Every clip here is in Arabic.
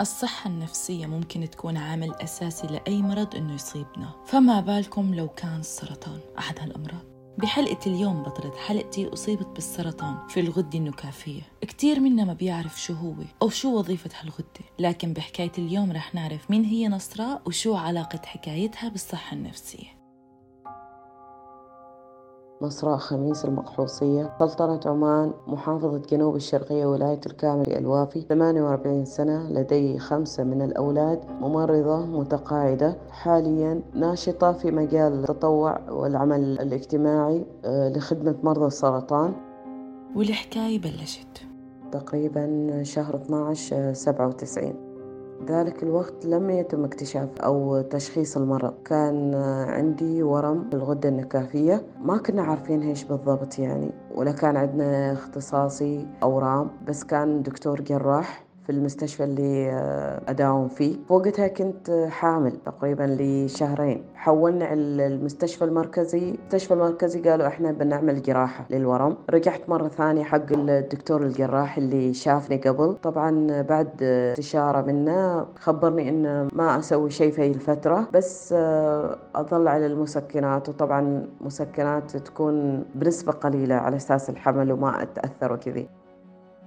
الصحة النفسية ممكن تكون عامل أساسي لأي مرض إنه يصيبنا. فما بالكم لو كان السرطان أحد هالأمراض؟ بحلقة اليوم بطلة حلقتي أصيبت بالسرطان في الغدة النكافية. كتير منا ما بيعرف شو هو أو شو وظيفة هالغدة. لكن بحكاية اليوم رح نعرف مين هي نصراء وشو علاقة حكايتها بالصحة النفسية. نصراء خميس المقحوصية سلطنة عمان محافظة جنوب الشرقية ولاية الكامل الوافي 48 سنة لدي خمسة من الأولاد ممرضة متقاعدة حاليا ناشطة في مجال التطوع والعمل الاجتماعي آه، لخدمة مرضى السرطان. والحكاية بلشت. تقريبا شهر 12 97 ذلك الوقت لم يتم اكتشاف أو تشخيص المرض. كان عندي ورم في الغدة النكافية ما كنا عارفين إيش بالضبط يعني ولا كان عندنا اختصاصي أورام بس كان دكتور جراح. في المستشفى اللي آه، أداوم فيه. وقتها كنت حامل تقريبا لشهرين. حولنا المستشفى المركزي. المستشفى المركزي قالوا إحنا بنعمل جراحة للورم. رجعت مرة ثانية حق الدكتور الجراح اللي شافني قبل. طبعا بعد استشارة منه خبرني إنه ما أسوي شيء في الفترة. بس آه، أظل على المسكنات. وطبعا مسكنات تكون بنسبة قليلة على أساس الحمل وما أتأثر وكذي.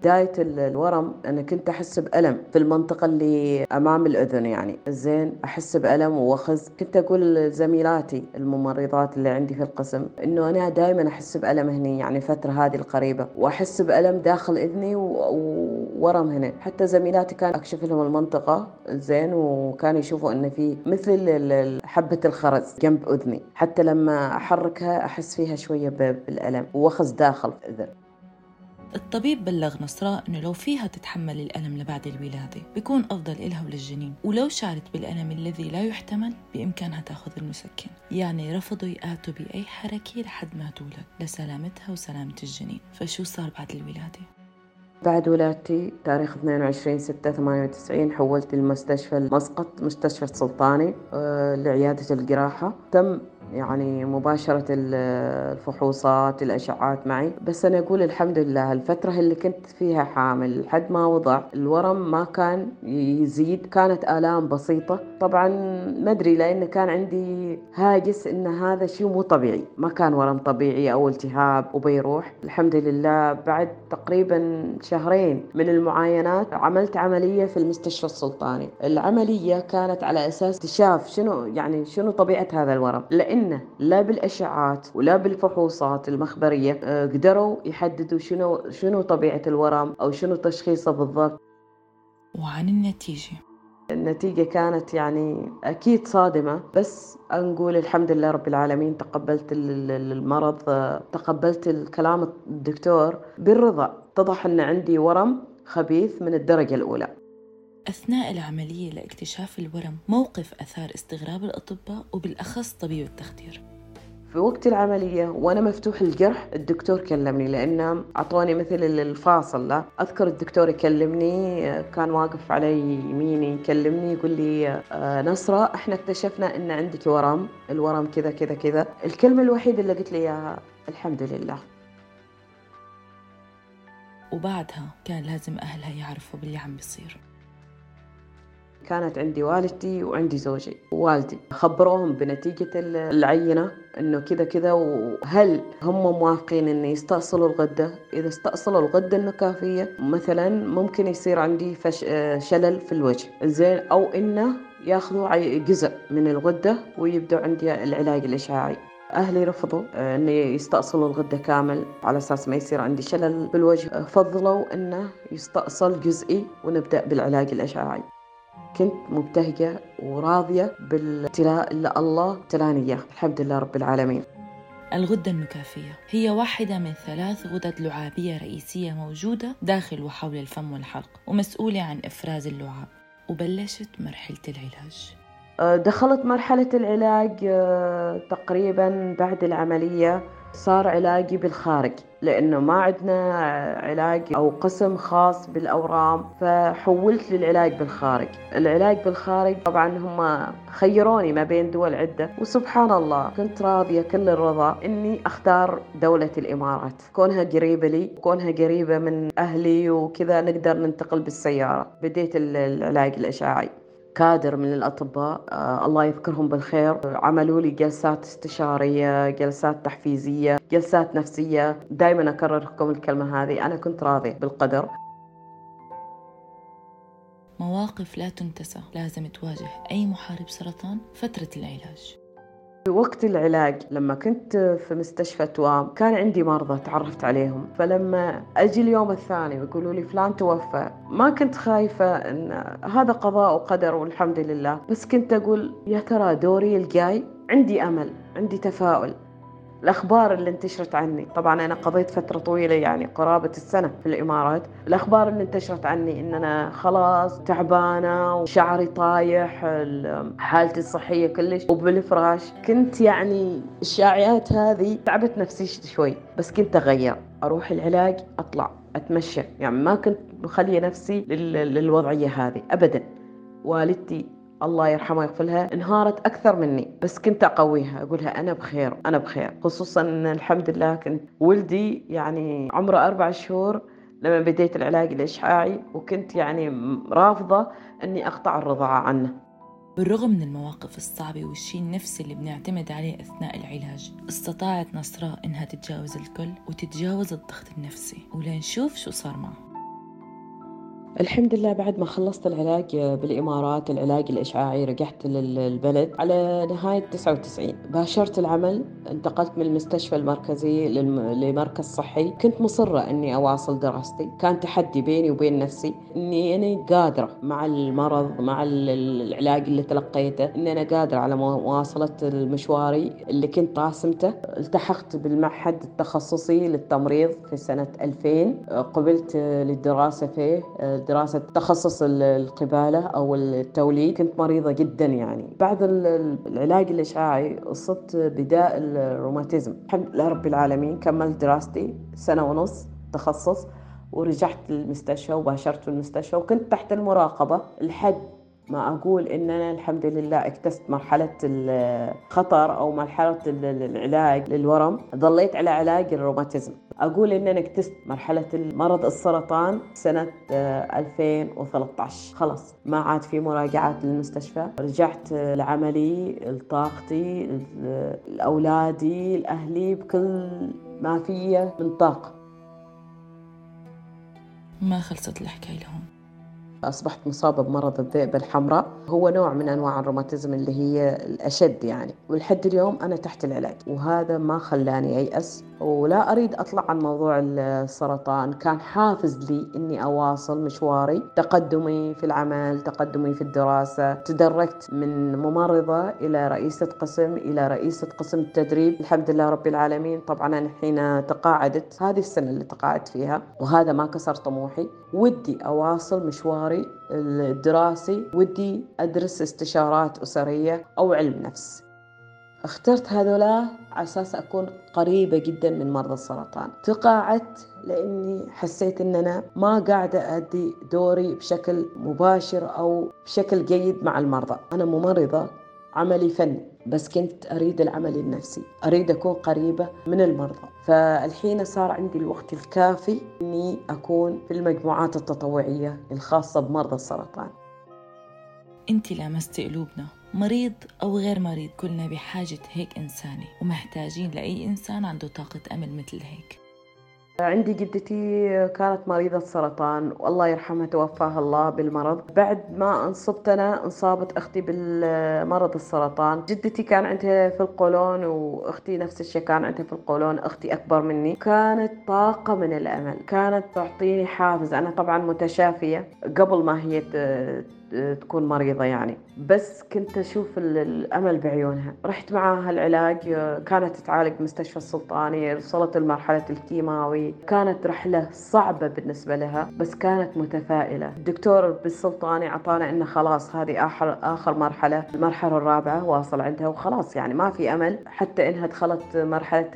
بداية الورم أنا كنت أحس بألم في المنطقة اللي أمام الأذن يعني. زين أحس بألم ووخز. كنت أقول لزميلاتي الممرضات اللي عندي في القسم إنه أنا دائما أحس بألم هني يعني الفترة هذه القريبة وأحس بألم داخل إذني وورم هنا. حتى زميلاتي كان أكشف لهم المنطقة زين وكانوا يشوفوا إن في مثل حبة الخرز جنب أذني. حتى لما أحركها أحس فيها شوية بالألم ووخز داخل الأذن. الطبيب بلغ نصراء إنه لو فيها تتحمل الألم لبعد الولادة بيكون أفضل إلها وللجنين. ولو شعرت بالألم الذي لا يحتمل بإمكانها تأخذ المسكن. يعني رفضوا يآتوا بأي حركة لحد ما تولد لسلامتها وسلامة الجنين. فشو صار بعد الولادة؟ بعد ولادتي تاريخ 22 6 98 حولت لمستشفى مسقط مستشفى السلطاني آه، لعيادة الجراحة. تم يعني مباشرة الفحوصات الأشعات معي. بس أنا أقول الحمد لله الفترة اللي كنت فيها حامل لحد ما وضع الورم ما كان يزيد كانت آلام بسيطة. طبعا ما أدري لأن كان عندي هاجس إن هذا شيء مو طبيعي. ما كان ورم طبيعي أو التهاب وبيروح. الحمد لله بعد تقريبا شهرين من المعاينات عملت عملية في المستشفى السلطاني. العملية كانت على أساس اكتشاف شنو يعني شنو طبيعة هذا الورم. لأن لأنه لا بالأشعات ولا بالفحوصات المخبرية آه، قدروا يحددوا شنو شنو طبيعة الورم أو شنو تشخيصه بالضبط. وعن النتيجة. النتيجة كانت يعني أكيد صادمة بس نقول الحمد لله رب العالمين تقبلت المرض تقبلت الكلام الدكتور بالرضا. اتضح أن عندي ورم خبيث من الدرجة الأولى. أثناء العملية لاكتشاف الورم موقف أثار استغراب الأطباء وبالأخص طبيب التخدير. في وقت العملية وأنا مفتوح الجرح الدكتور كلمني لأنه أعطوني مثل الفاصل أذكر الدكتور يكلمني كان واقف علي يميني يكلمني يقول لي آه، نصرة إحنا اكتشفنا إن عندك ورم الورم كذا كذا كذا. الكلمة الوحيدة اللي قلت لي إياها الحمد لله. وبعدها كان لازم أهلها يعرفوا باللي عم بيصير. كانت عندي والدتي وعندي زوجي. ووالدي خبروهم بنتيجة العينة إنه كذا كذا وهل هم موافقين إنه يستأصلوا الغدة؟ إذا استأصلوا الغدة النكافية مثلا ممكن يصير عندي فش شلل في الوجه. زين أو إنه ياخذوا جزء من الغدة ويبدأ عندي العلاج الإشعاعي. أهلي رفضوا آه، أن يستأصلوا الغدة كامل. على أساس ما يصير عندي شلل بالوجه فضلوا أنه يستأصل جزئي ونبدأ بالعلاج الإشعاعي. كنت مبتهجة وراضية بالابتلاء اللي الله ابتلاني إياه الحمد لله رب العالمين. الغدة النكافية هي واحدة من ثلاث غدد لعابية رئيسية موجودة داخل وحول الفم والحلق ومسؤولة عن إفراز اللعاب. وبلشت مرحلة العلاج. أه، دخلت مرحلة العلاج أه، تقريبا بعد العملية. صار علاجي بالخارج لأنه ما عندنا علاج أو قسم خاص بالأورام فحولت للعلاج بالخارج. العلاج بالخارج طبعا هم خيروني ما بين دول عدة وسبحان الله كنت راضية كل الرضا أني أختار دولة الإمارات. كونها قريبة لي كونها قريبة من أهلي وكذا نقدر ننتقل بالسيارة. بديت العلاج الإشعاعي كادر من الأطباء آه الله يذكرهم بالخير. عملوا لي جلسات استشارية جلسات تحفيزية جلسات نفسية. دائما أكرر لكم الكلمة هذه أنا كنت راضية بالقدر. مواقف لا تنتسى لازم تواجه أي محارب سرطان فترة العلاج. في وقت العلاج لما كنت في مستشفى توام كان عندي مرضى تعرفت عليهم. فلما أجي اليوم الثاني ويقولوا لي فلان توفى ما كنت خايفة إن هذا قضاء وقدر والحمد لله. بس كنت أقول يا ترى دوري الجاي؟ عندي أمل عندي تفاؤل. الأخبار اللي انتشرت عني. طبعا أنا قضيت فترة طويلة يعني قرابة السنة في الإمارات. الأخبار اللي انتشرت عني إن أنا خلاص تعبانة وشعري طايح حالتي الصحية كلش وبالفراش. كنت يعني الشائعات هذه تعبت نفسي شوي بس كنت أغير. أروح العلاج أطلع أتمشى. يعني ما كنت مخلية نفسي للوضعية هذه أبدا. والدتي الله يرحمها ويغفر لها انهارت أكثر مني. بس كنت أقويها أقولها أنا بخير أنا بخير. خصوصا الحمد لله كنت ولدي يعني عمره أربع شهور لما بديت العلاج الإشعاعي وكنت يعني رافضة إني أقطع الرضاعة عنه. بالرغم من المواقف الصعبة والشي النفسي اللي بنعتمد عليه أثناء العلاج استطاعت نصراء إنها تتجاوز الكل وتتجاوز الضغط النفسي. ولنشوف شو صار معه. الحمد لله بعد ما خلصت العلاج بالإمارات العلاج الإشعاعي رجعت للبلد. على نهاية 99 باشرت العمل انتقلت من المستشفى المركزي لمركز صحي. كنت مصرة أني أواصل دراستي. كان تحدي بيني وبين نفسي أني أنا قادرة مع المرض مع العلاج اللي تلقيته أني أنا قادرة على مواصلة مشواري اللي كنت راسمته التحقت بالمعهد التخصصي للتمريض في سنة 2000 قبلت للدراسة فيه دراسة تخصص القبالة أو التوليد. كنت مريضة جدا يعني. بعد العلاج الإشعاعي أصبت بداء الروماتيزم الحمد لله رب العالمين كملت دراستي سنة ونص تخصص ورجعت للمستشفى وباشرت المستشفى وكنت تحت المراقبة لحد ما أقول إن أنا الحمد لله اجتزت مرحلة الخطر أو مرحلة العلاج للورم. ظليت على علاج الروماتيزم. أقول إن أنا اكتست مرحلة مرض السرطان سنة 2013 خلاص ما عاد في مراجعات للمستشفى. رجعت لعملي لطاقتي لأولادي لأهلي بكل ما فيه من طاقة. ما خلصت الحكاية لهون أصبحت مصابة بمرض الذئبة الحمراء. هو نوع من أنواع الروماتيزم اللي هي الأشد يعني ولحد اليوم أنا تحت العلاج وهذا ما خلاني أيأس ولا أريد أطلع عن موضوع السرطان. كان حافز لي أني أواصل مشواري تقدمي في العمل تقدمي في الدراسة. تدرجت من ممرضة إلى رئيسة قسم إلى رئيسة قسم التدريب. الحمد لله رب العالمين طبعا أنا حين تقاعدت هذه السنة اللي تقاعدت فيها وهذا ما كسر طموحي. ودي أواصل مشواري الدراسي ودي أدرس استشارات أسرية أو علم نفس. اخترت هذولا على أساس أكون قريبة جدا من مرضى السرطان. تقاعدت لأني حسيت أن أنا ما قاعدة أدي دوري بشكل مباشر أو بشكل جيد مع المرضى. أنا ممرضة عملي فني. بس كنت أريد العمل النفسي أريد أكون قريبة من المرضى. فالحين صار عندي الوقت الكافي أني أكون في المجموعات التطوعية الخاصة بمرضى السرطان. أنت لامستي قلوبنا مريض أو غير مريض كلنا بحاجة هيك إنساني ومحتاجين لأي إنسان عنده طاقة أمل مثل هيك. عندي جدتي كانت مريضة سرطان والله يرحمها توفاها الله بالمرض. بعد ما انصبت أنا انصابت أختي بالمرض السرطان. جدتي كان عندها في القولون وأختي نفس الشيء كان عندها في القولون. أختي أكبر مني. كانت طاقة من الأمل. كانت تعطيني حافز. أنا طبعا متشافية. قبل ما هي تكون مريضة يعني. بس كنت أشوف الأمل بعيونها. رحت معاها العلاج كانت تتعالج بمستشفى السلطاني وصلت لمرحلة الكيماوي. كانت رحلة صعبة بالنسبة لها بس كانت متفائلة. الدكتور بالسلطاني أعطانا إنه خلاص هذه آخر, آخر مرحلة المرحلة الرابعة واصل عندها وخلاص يعني ما في أمل حتى إنها دخلت مرحلة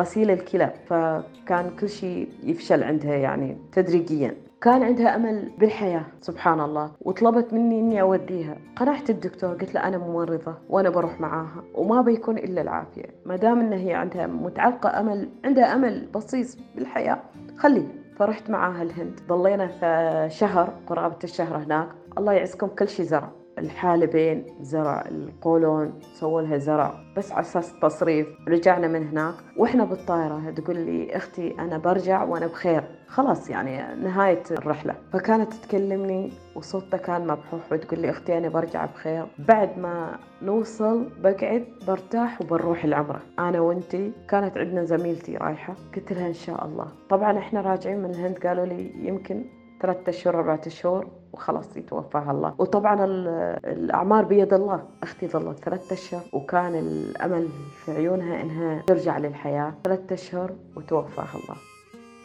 غسيل الكلى. فكان كل شيء يفشل عندها يعني تدريجيا. كان عندها أمل بالحياة سبحان الله وطلبت مني إني أوديها. قنعت الدكتور قلت له أنا ممرضه وأنا بروح معاها وما بيكون إلا العافية. ما دام ان هي عندها متعلقة أمل عندها أمل بسيط بالحياة خليه فرحت معاها الهند. ضلينا شهر قرابة الشهر هناك. الله يعزكم كل شيء زرع. الحالبين زرع القولون سووا لها زرع بس على أساس التصريف. رجعنا من هناك. وإحنا بالطائرة تقول لي أختي أنا برجع وأنا بخير. خلاص يعني نهاية الرحلة. فكانت تكلمني وصوتها كان مبحوح وتقول لي أختي أنا برجع بخير. بعد ما نوصل بقعد برتاح وبنروح العمرة. أنا وأنتي كانت عندنا زميلتي رايحة. قلت لها إن شاء الله. طبعا إحنا راجعين من الهند قالوا لي يمكن ثلاثة أشهر أربعة أشهر وخلاص يتوفاها الله. وطبعا الأعمار بيد الله أختي ظلت ثلاثة أشهر وكان الأمل في عيونها إنها ترجع للحياة ثلاثة أشهر وتوفاها الله.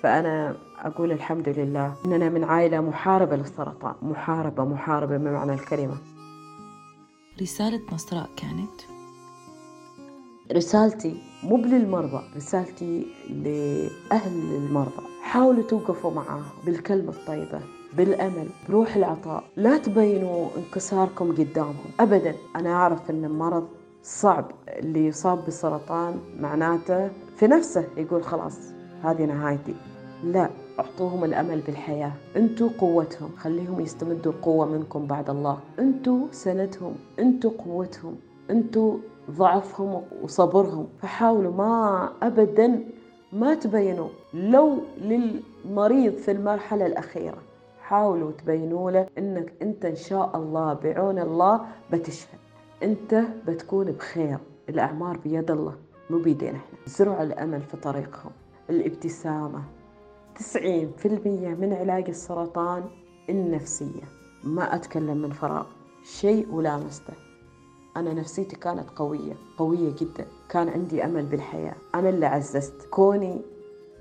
فأنا أقول الحمد لله إننا من عائلة محاربة للسرطان. محاربة محاربة بمعنى الكلمة. رسالة نصراء كانت؟ رسالتي مو للمرضى رسالتي لأهل المرضى. حاولوا توقفوا معاه بالكلمة الطيبة بالأمل بروح العطاء. لا تبينوا انكساركم قدامهم. أبدا أنا أعرف أن المرض صعب اللي يصاب بالسرطان معناته في نفسه يقول خلاص هذه نهايتي. لا أعطوهم الأمل بالحياة. أنتوا قوتهم. خليهم يستمدوا القوة منكم بعد الله. أنتوا سندهم. أنتوا قوتهم. أنتوا ضعفهم وصبرهم. فحاولوا ما ابدا ما تبينوا لو للمريض في المرحلة الأخيرة حاولوا تبينوا له إنك أنت إن شاء الله بعون الله بتشفى أنت بتكون بخير الأعمار بيد الله مو بيدينا إحنا. زرعوا الأمل في طريقهم الابتسامة. 90% من علاج السرطان النفسية. ما أتكلم من فراغ شيء ولامسته أنا نفسيتي كانت قوية قوية جدا. كان عندي أمل بالحياة. أنا اللي عززت. كوني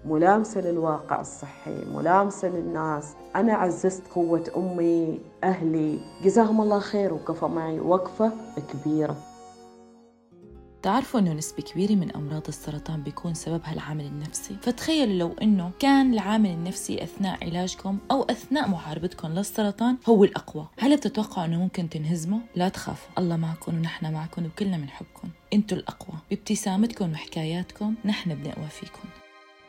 ملامسة للواقع الصحي ملامسة للناس. أنا عززت قوة أمي أهلي. جزاهم الله خير وقفوا معي. وقفة كبيرة. تعرفوا إنه نسبة كبيرة من أمراض السرطان بيكون سببها العامل النفسي، فتخيلوا لو إنه كان العامل النفسي أثناء علاجكم أو أثناء محاربتكم للسرطان هو الأقوى، هل بتتوقعوا إنه ممكن تنهزموا؟ لا تخافوا، الله معكم ونحن معكم وكلنا بنحبكم، أنتوا الأقوى، بابتسامتكم وحكاياتكم نحن بنقوى فيكم.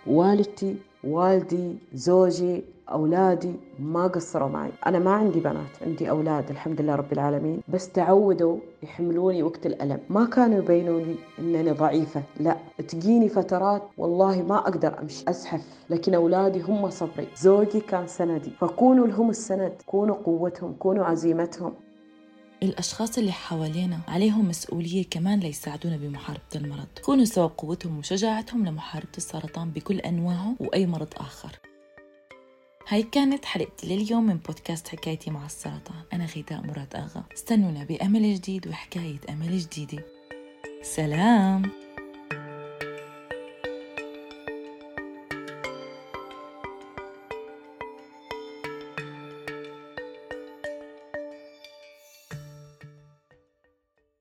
والدتي والدي زوجي أولادي ما قصروا معي. أنا ما عندي بنات عندي أولاد الحمد لله رب العالمين. بس تعودوا يحملوني وقت الألم. ما كانوا يبينوا لي أنني ضعيفة لا. تجيني فترات والله ما أقدر أمشي أزحف. لكن أولادي هم صبري. زوجي كان سندي. فكونوا لهم السند كونوا قوتهم كونوا عزيمتهم. الأشخاص اللي حوالينا عليهم مسؤولية كمان ليساعدونا بمحاربة المرض. كونوا سبب قوتهم وشجاعتهم لمحاربة السرطان بكل أنواعه وأي مرض آخر. هاي كانت حلقتي لليوم من بودكاست حكايتي مع السرطان. أنا غيداء مراد آغا. استنونا بأمل جديد وحكاية أمل جديدة. سلام!